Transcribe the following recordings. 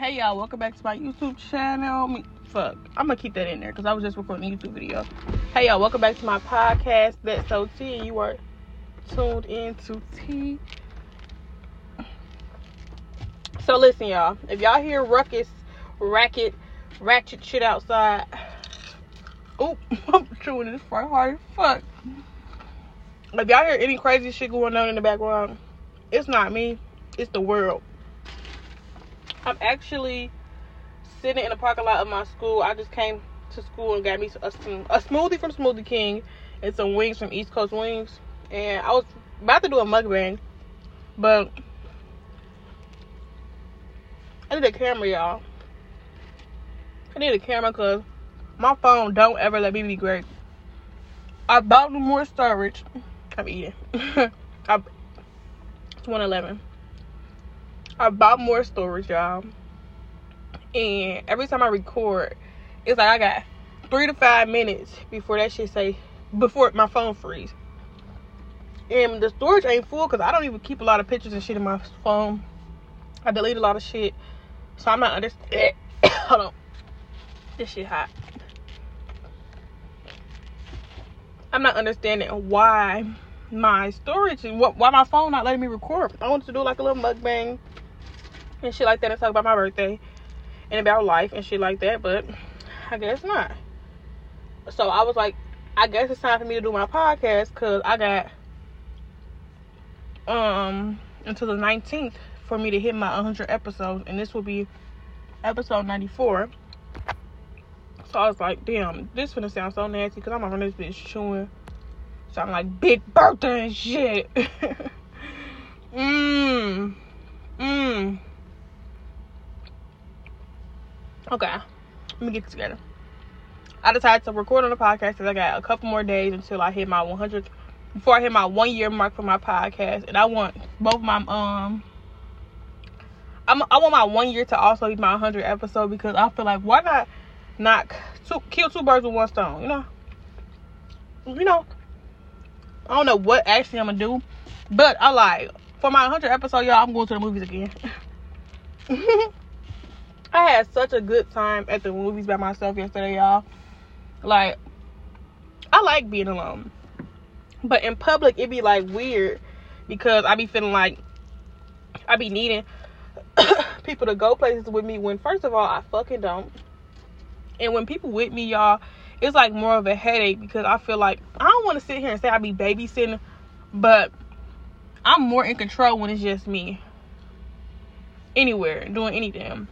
Hey y'all, welcome back to my YouTube channel. Me, fuck, I'm gonna keep that in there because I was just recording a YouTube video. Hey y'all, welcome back to my podcast. That's so T, and you are tuned in to T. So listen, y'all. If y'all hear ruckus, racket, ratchet shit outside, oop, I'm chewing this part hard as fuck. If y'all hear any crazy shit going on in the background, it's not me. It's the world. I'm actually sitting in the parking lot of my school. I just came to school and got me a, a smoothie from Smoothie King and some wings from East Coast Wings. And I was about to do a mukbang, but I need a camera, y'all. I need a camera because my phone don't ever let me be great. I bought more storage. I'm eating. I, it's 111. I bought more storage, y'all. And every time I record, it's like I got three to five minutes before that shit say before my phone freeze. And the storage ain't full because I don't even keep a lot of pictures and shit in my phone. I delete a lot of shit. So I'm not understanding. Hold on. This shit hot. I'm not understanding why my storage and why my phone not letting me record. I want to do like a little mukbang and shit like that and talk about my birthday and about life and shit like that, but I guess not. So I was like, I guess it's time for me to do my podcast because I got um until the 19th for me to hit my 100 episodes, and this will be episode 94. So I was like, damn, this gonna sound so nasty because I'm on this bitch chewing. Sound like Big Bertha and shit. Mmm. Mmm. Okay, let me get this together. I decided to record on the podcast because I got a couple more days until I hit my 100 before I hit my one year mark for my podcast, and I want both my um. I'm, I want my one year to also be my 100 episode because I feel like why not knock two kill two birds with one stone, you know? You know, I don't know what actually I'm gonna do, but I like for my 100 episode, y'all. I'm going to the movies again. I had such a good time at the movies by myself yesterday, y'all. Like, I like being alone. But in public, it be like weird because I be feeling like I be needing people to go places with me when, first of all, I fucking don't. And when people with me, y'all, it's like more of a headache because I feel like I don't want to sit here and say I be babysitting, but I'm more in control when it's just me anywhere doing anything.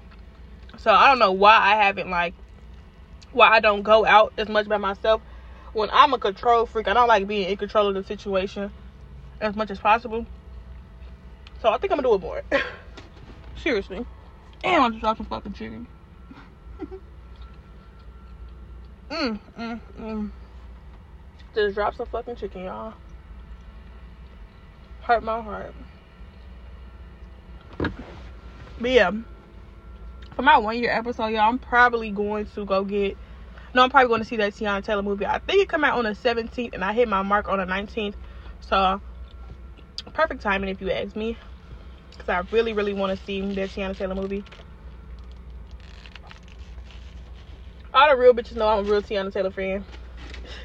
So I don't know why I haven't like why I don't go out as much by myself when I'm a control freak. I don't like being in control of the situation as much as possible. So I think I'm gonna do it more. Seriously. And I'm just dropped some fucking chicken. mm, mm, mm. Just drop some fucking chicken, y'all. Hurt my heart. But yeah for my one year episode, y'all, I'm probably going to go get. No, I'm probably going to see that Teyana Taylor movie. I think it come out on the 17th, and I hit my mark on the 19th. So, perfect timing if you ask me, because I really, really want to see that Teyana Taylor movie. All the real bitches know I'm a real Teyana Taylor fan.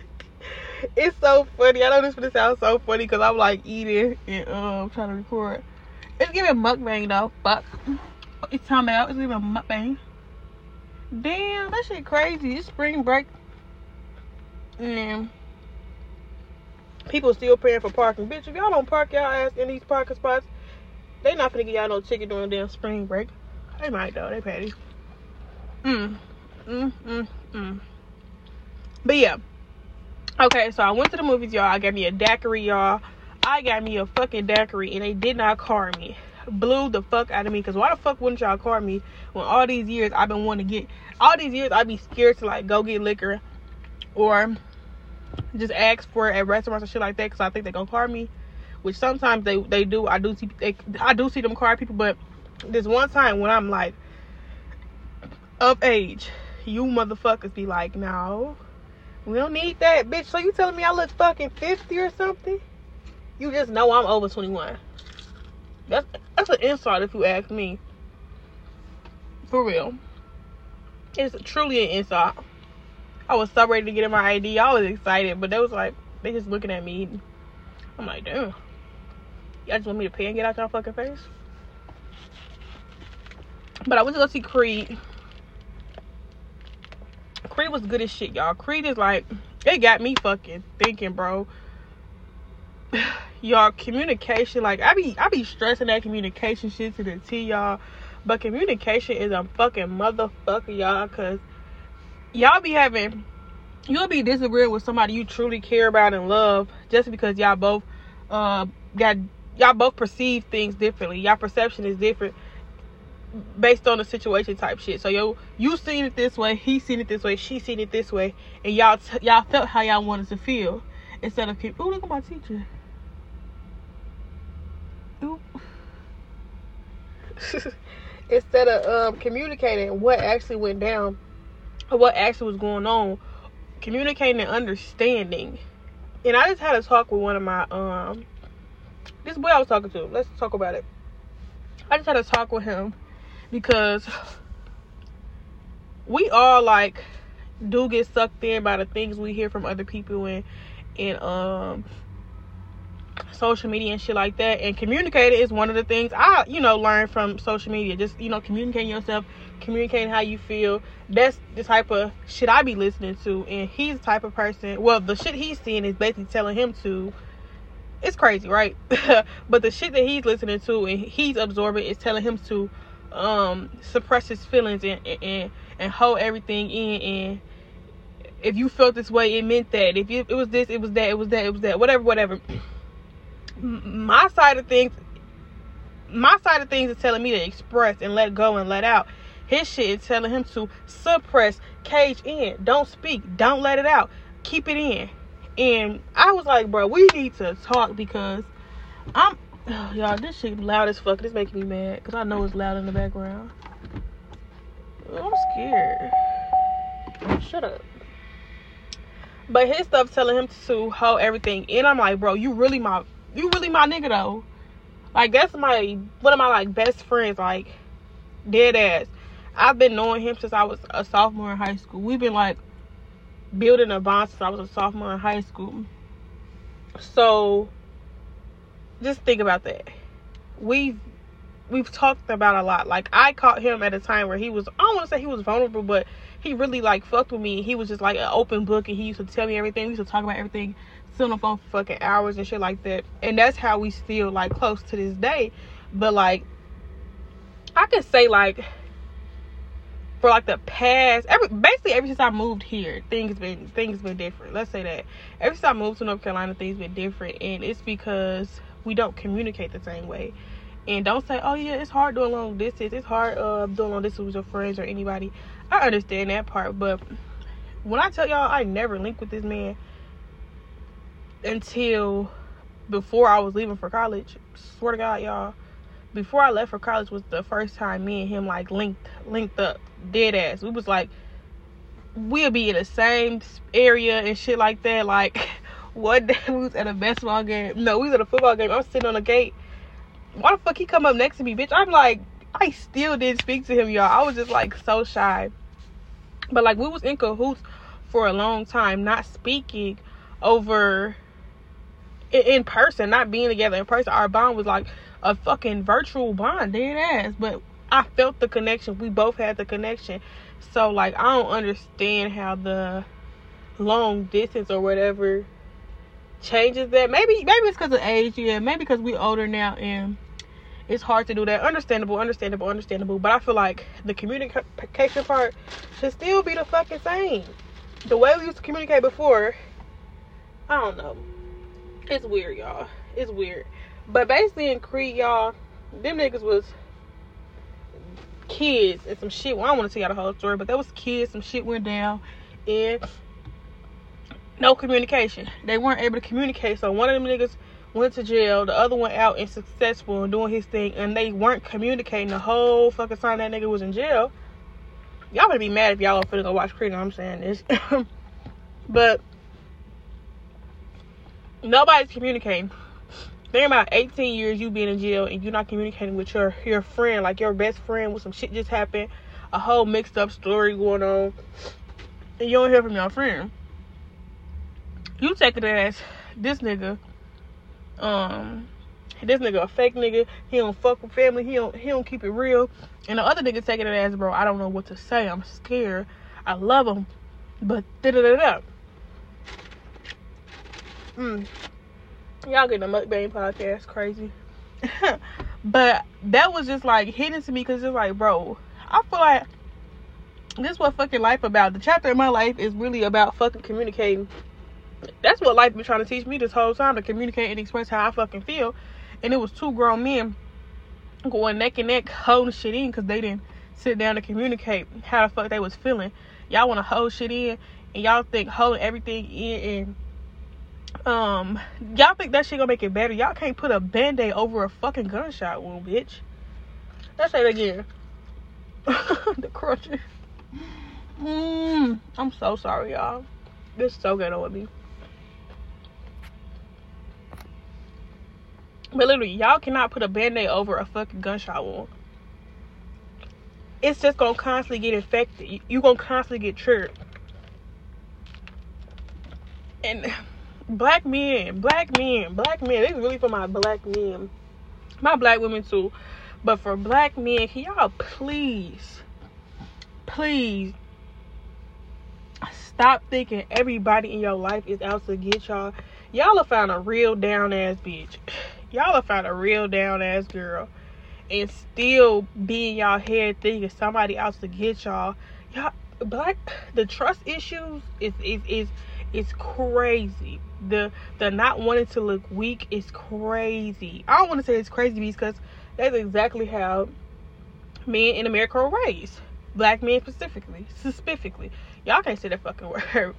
it's so funny. I know this gonna sound so funny because I'm like eating and um trying to record. It's giving mukbang though. Fuck it's time out. It's even mukbang. Damn, that shit crazy. It's spring break. And people still paying for parking. Bitch, if y'all don't park y'all ass in these parking spots, they not gonna y'all no ticket during damn spring break. They might though, they petty. Mm. Mm, mm, mm. But yeah. Okay, so I went to the movies, y'all. I got me a daiquiri, y'all. I got me a fucking daiquiri, and they did not car me blew the fuck out of me. Because why the fuck wouldn't y'all call me when all these years I've been wanting to get all these years I'd be scared to like go get liquor or just ask for it at restaurants and shit like that because I think they gonna call me which sometimes they they do. I do see they, I do see them card people but this one time when I'm like of age you motherfuckers be like no we don't need that bitch. So you telling me I look fucking 50 or something? You just know I'm over 21 that's that's an insult if you ask me. For real. It's truly an insult. I was so ready to get in my ID. I was excited, but they was like, they just looking at me. I'm like, damn. Y'all just want me to pay and get out your fucking face? But I went to go see Creed. Creed was good as shit, y'all. Creed is like, it got me fucking thinking, bro. y'all, communication, like, I be, I be stressing that communication shit to the T, y'all. But communication is a fucking motherfucker, y'all, because y'all be having you'll be disagreeing with somebody you truly care about and love just because y'all both uh got y'all both perceive things differently. Y'all perception is different based on the situation type shit. So yo, you seen it this way, he seen it this way, she seen it this way, and y'all t- y'all felt how y'all wanted to feel instead of people. Oh, look at my teacher. Instead of um, communicating what actually went down or what actually was going on, communicating and understanding. And I just had a talk with one of my um this boy I was talking to. Let's talk about it. I just had a talk with him because we all like do get sucked in by the things we hear from other people and and um social media and shit like that. And communicating is one of the things I, you know, learned from social media. Just, you know, communicating yourself, communicating how you feel. That's the type of shit I be listening to. And he's the type of person, well, the shit he's seeing is basically telling him to. It's crazy, right? but the shit that he's listening to and he's absorbing is telling him to um suppress his feelings and and and hold everything in and if you felt this way it meant that if it was this it was that it was that it was that whatever whatever my side of things my side of things is telling me to express and let go and let out. His shit is telling him to suppress cage in don't speak don't let it out keep it in. And i was like bro we need to talk because i'm oh, y'all this shit loud as fuck. This making me mad because i know it's loud in the background. I'm scared. Shut up. But his stuff telling him to hold everything in. I'm like bro you really my you really my nigga though. Like that's my one of my like best friends, like dead ass. I've been knowing him since I was a sophomore in high school. We've been like building a bond since I was a sophomore in high school. So just think about that. We've we've talked about a lot. Like I caught him at a time where he was I don't want to say he was vulnerable, but he really like fucked with me. He was just like an open book and he used to tell me everything. We used to talk about everything sit on the phone for fucking hours and shit like that. And that's how we still like close to this day. But like I could say like for like the past every basically ever since I moved here, things been things been different. Let's say that. Ever since I moved to North Carolina, things been different and it's because we don't communicate the same way. And don't say, Oh yeah, it's hard doing long distance, it's hard uh doing long distance with your friends or anybody. I understand that part, but when I tell y'all I never link with this man until before I was leaving for college. Swear to God, y'all. Before I left for college was the first time me and him like linked linked up dead ass. We was like we'll be in the same area and shit like that. Like one day we was at a basketball game. No, we was at a football game. I'm sitting on the gate. Why the fuck he come up next to me, bitch? I'm like, I still didn't speak to him, y'all. I was just like so shy. But like we was in cahoots for a long time, not speaking over in person, not being together in person. Our bond was like a fucking virtual bond, dead ass. But I felt the connection. We both had the connection. So like I don't understand how the long distance or whatever changes that. Maybe maybe it's because of age, yeah. Maybe because we older now and it's hard to do that. Understandable, understandable, understandable. But I feel like the communication part should still be the fucking same. The way we used to communicate before, I don't know. It's weird, y'all. It's weird. But basically in Creed, y'all, them niggas was kids and some shit. Well, I don't want to tell y'all the whole story, but there was kids, some shit went down, and no communication. They weren't able to communicate. So one of them niggas went to jail, the other one out and successful and doing his thing, and they weren't communicating the whole fucking time that nigga was in jail. Y'all gonna be mad if y'all are finna go watch Creed. I'm saying this, but nobody's communicating. Think about 18 years you being in jail and you're not communicating with your your friend, like your best friend, with some shit just happened. a whole mixed up story going on, and you don't hear from your friend. You take it as this nigga, um, this nigga a fake nigga. He don't fuck with family. He don't he don't keep it real. And the other nigga taking it as, bro, I don't know what to say. I'm scared. I love him, but da da da da. Mm. Y'all getting a mukbang podcast crazy. but that was just like hitting to me because it's like, bro, I feel like this is what fucking life about. The chapter in my life is really about fucking communicating. That's what life been trying to teach me this whole time to communicate and express how I fucking feel. And it was two grown men going neck and neck holding shit in because they didn't sit down to communicate how the fuck they was feeling. Y'all want to hold shit in and y'all think holding everything in and um, y'all think that shit gonna make it better? Y'all can't put a band-aid over a fucking gunshot wound, bitch. Let's say it again. the crunching. Mm, I'm so sorry, y'all. This is so good on me. But literally, y'all cannot put a band-aid over a fucking gunshot wound. It's just gonna constantly get infected. You gonna constantly get triggered. And black men, black men, black men. This is really for my black men, my black women too. But for black men, can y'all please, please stop thinking everybody in your life is out to get y'all. Y'all have found a real down ass bitch. Y'all have found a real down ass girl. And still being y'all head thinking somebody else to get y'all. Y'all black the trust issues is is is is crazy the the not wanting to look weak is crazy. I don't want to say it's crazy because that's exactly how men in America are raised. Black men specifically. Specifically. Y'all can't say that fucking word.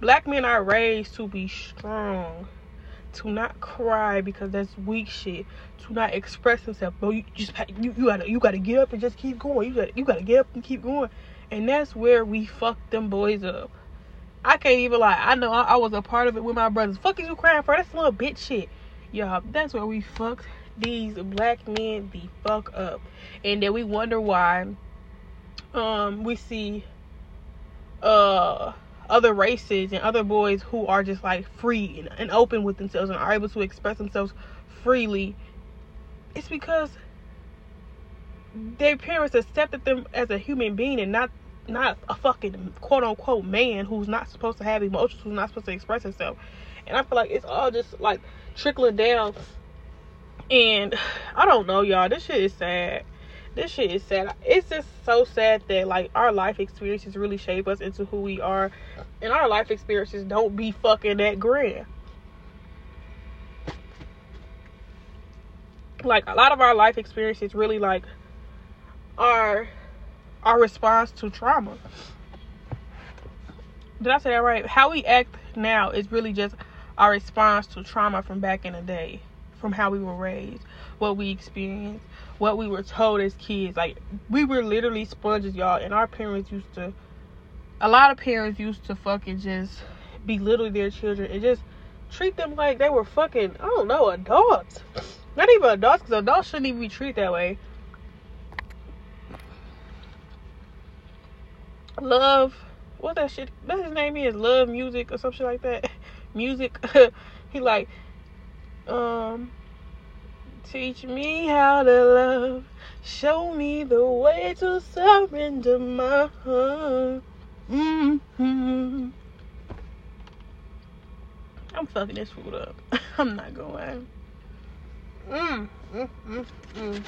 Black men are raised to be strong. To not cry because that's weak shit. To not express himself. Bro, you just you, you gotta you gotta get up and just keep going. You gotta you gotta get up and keep going. And that's where we fuck them boys up. I can't even lie. I know I, I, was a part of it with my brothers. Fuck is you crying for? That's little bitch shit. Y'all, that's where we fucked these black men the fuck up. And then we wonder why um we see uh other races and other boys who are just like free and, and open with themselves and are able to express themselves freely. It's because their parents accepted them as a human being and not not a fucking quote unquote man who's not supposed to have emotions, who's not supposed to express himself. And I feel like it's all just like trickling down. And I don't know, y'all. This shit is sad. This shit is sad. It's just so sad that like our life experiences really shape us into who we are. And our life experiences don't be fucking that grand. Like a lot of our life experiences really like are our response to trauma. Did I say that right? How we act now is really just our response to trauma from back in the day, from how we were raised, what we experienced, what we were told as kids. Like we were literally sponges, y'all, and our parents used to a lot of parents used to fucking just belittle their children and just treat them like they were fucking, I don't know, adults. Not even adults, because adults shouldn't even be treated that way. Love. What that shit? That his name is? Love music or some shit like that? Music. He like um teach me how to love. Show me the way to surrender my heart. Mm-hmm. i'm fucking this food up. I'm not going mm, mm, mm, mm.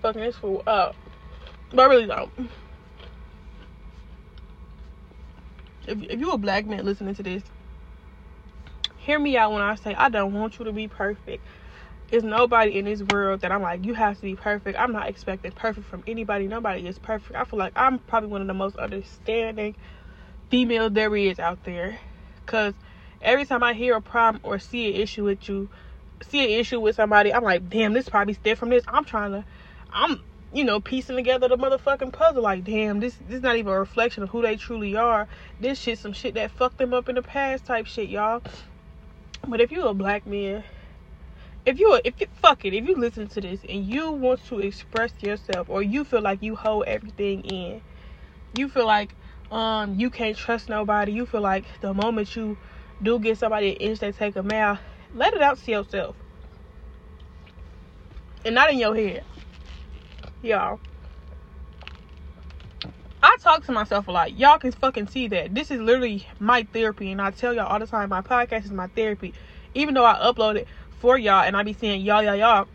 fucking this food up. But I really don't if, if you're a black man listening to this, hear me out when I say I don't want you to be perfect. There's nobody in this world that I'm like, you have to be perfect. I'm not expecting perfect from anybody. Nobody is perfect. I feel like I'm probably one of the most understanding females there is out there. Cause every time I hear a problem or see an issue with you, see an issue with somebody, I'm like, damn, this probably stem from this. I'm trying to I'm you know, piecing together the motherfucking puzzle. Like, damn, this this is not even a reflection of who they truly are. This shit, some shit that fucked them up in the past, type shit, y'all. But if you're a black man if you if you fuck it, if you listen to this and you want to express yourself or you feel like you hold everything in, you feel like um you can't trust nobody, you feel like the moment you do get somebody an inch, they take a mile, let it out to yourself. And not in your head. Y'all. I talk to myself a lot. Y'all can fucking see that. This is literally my therapy. And I tell y'all all the time, my podcast is my therapy. Even though I upload it for y'all and I be saying y'all, y'all, y'all.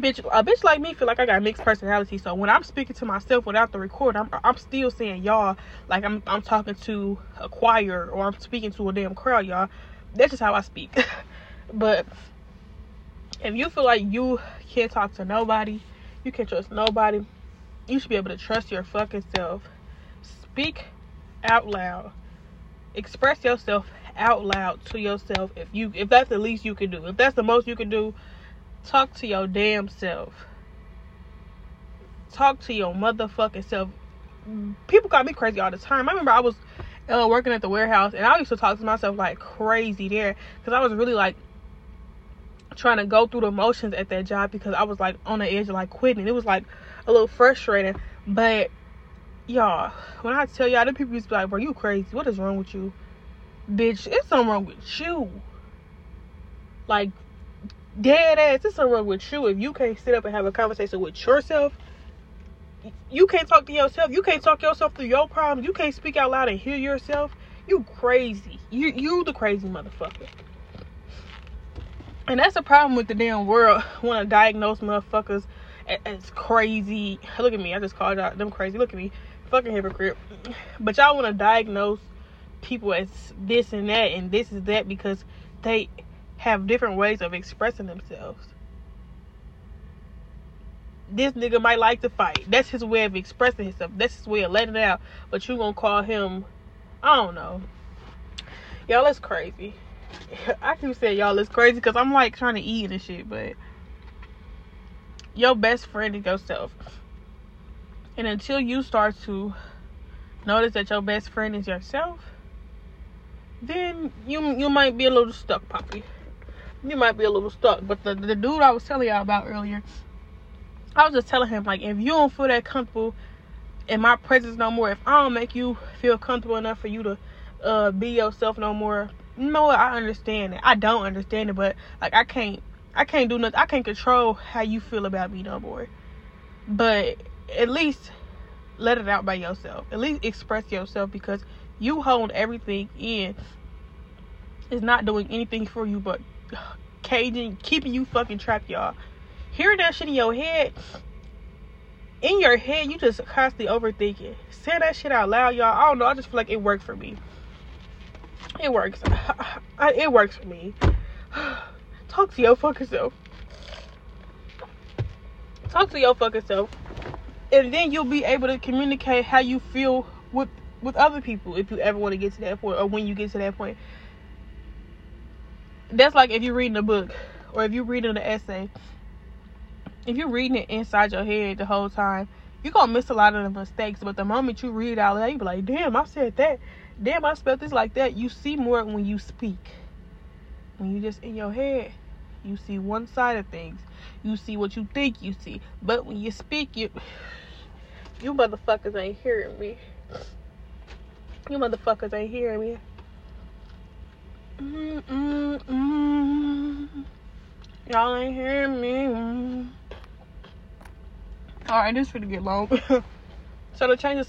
Bitch, a bitch like me feel like I got mixed personality. So when I'm speaking to myself without the record, I'm I'm still saying y'all like I'm I'm talking to a choir or I'm speaking to a damn crowd, y'all. That's just how I speak. but if you feel like you can't talk to nobody, you can't trust nobody, you should be able to trust your fucking self. Speak out loud. Express yourself out loud to yourself if you if that's the least you can do. If that's the most you can do, talk to your damn self. Talk to your motherfucking self. People got me crazy all the time. I remember I was uh, working at the warehouse and I used to talk to myself like crazy there because I was really like trying to go through the motions at that job because I was like on the edge of like quitting. It was like a little frustrating, but y'all, when I tell y'all, the people used to be like, "Bro, you crazy? What is wrong with you?" bitch, it's something wrong with you. Like, dead ass, it's something wrong with you. If you can't sit up and have a conversation with yourself, you can't talk to yourself. You can't talk yourself through your problems. You can't speak out loud and hear yourself. You crazy. You you the crazy motherfucker. And that's the problem with the damn world. Want to diagnose motherfuckers as crazy. Look at me. I just called out them crazy. Look at me. Fucking hypocrite. But y'all want to diagnose people as this and that and this is that because they have different ways of expressing themselves. This nigga might like to fight. That's his way of expressing himself. That's his way of letting it out. But you gonna call him, I don't know. Y'all, it's crazy. I keep saying y'all, it's crazy because I'm like trying to eat and shit, but your best friend is yourself. And until you start to notice that your best friend is yourself, then you you might be a little stuck, Poppy. You might be a little stuck. But the the dude I was telling y'all about earlier, I was just telling him like if you don't feel that comfortable in my presence no more, if I don't make you feel comfortable enough for you to uh, be yourself no more, what? I understand it. I don't understand it, but like I can't I can't do nothing. I can't control how you feel about me no more. But at least let it out by yourself. At least express yourself because you hold everything in is not doing anything for you but caging, keeping you fucking trapped, y'all. Hearing that shit in your head, in your head, you just constantly overthinking. Say that shit out loud, y'all. I don't know. I just feel like it worked for me. It works. It works for me. Talk to your fucking self. Talk to your fucking self. And then you'll be able to communicate how you feel with with other people if you ever want to get to that point or when you get to that point. That's like if you're reading a book or if you're reading an essay. If you're reading it inside your head the whole time, you're gonna miss a lot of the mistakes. But the moment you read out loud, you be like, damn, I said that. Damn, I spelled this like that. You see more when you speak. When you just in your head, you see one side of things. You see what you think you see. But when you speak, you you motherfuckers ain't hearing me. You motherfuckers ain't hearing me. Mm, mm, mm. Y'all ain't hearing me. Alright, this gonna get long. so to change the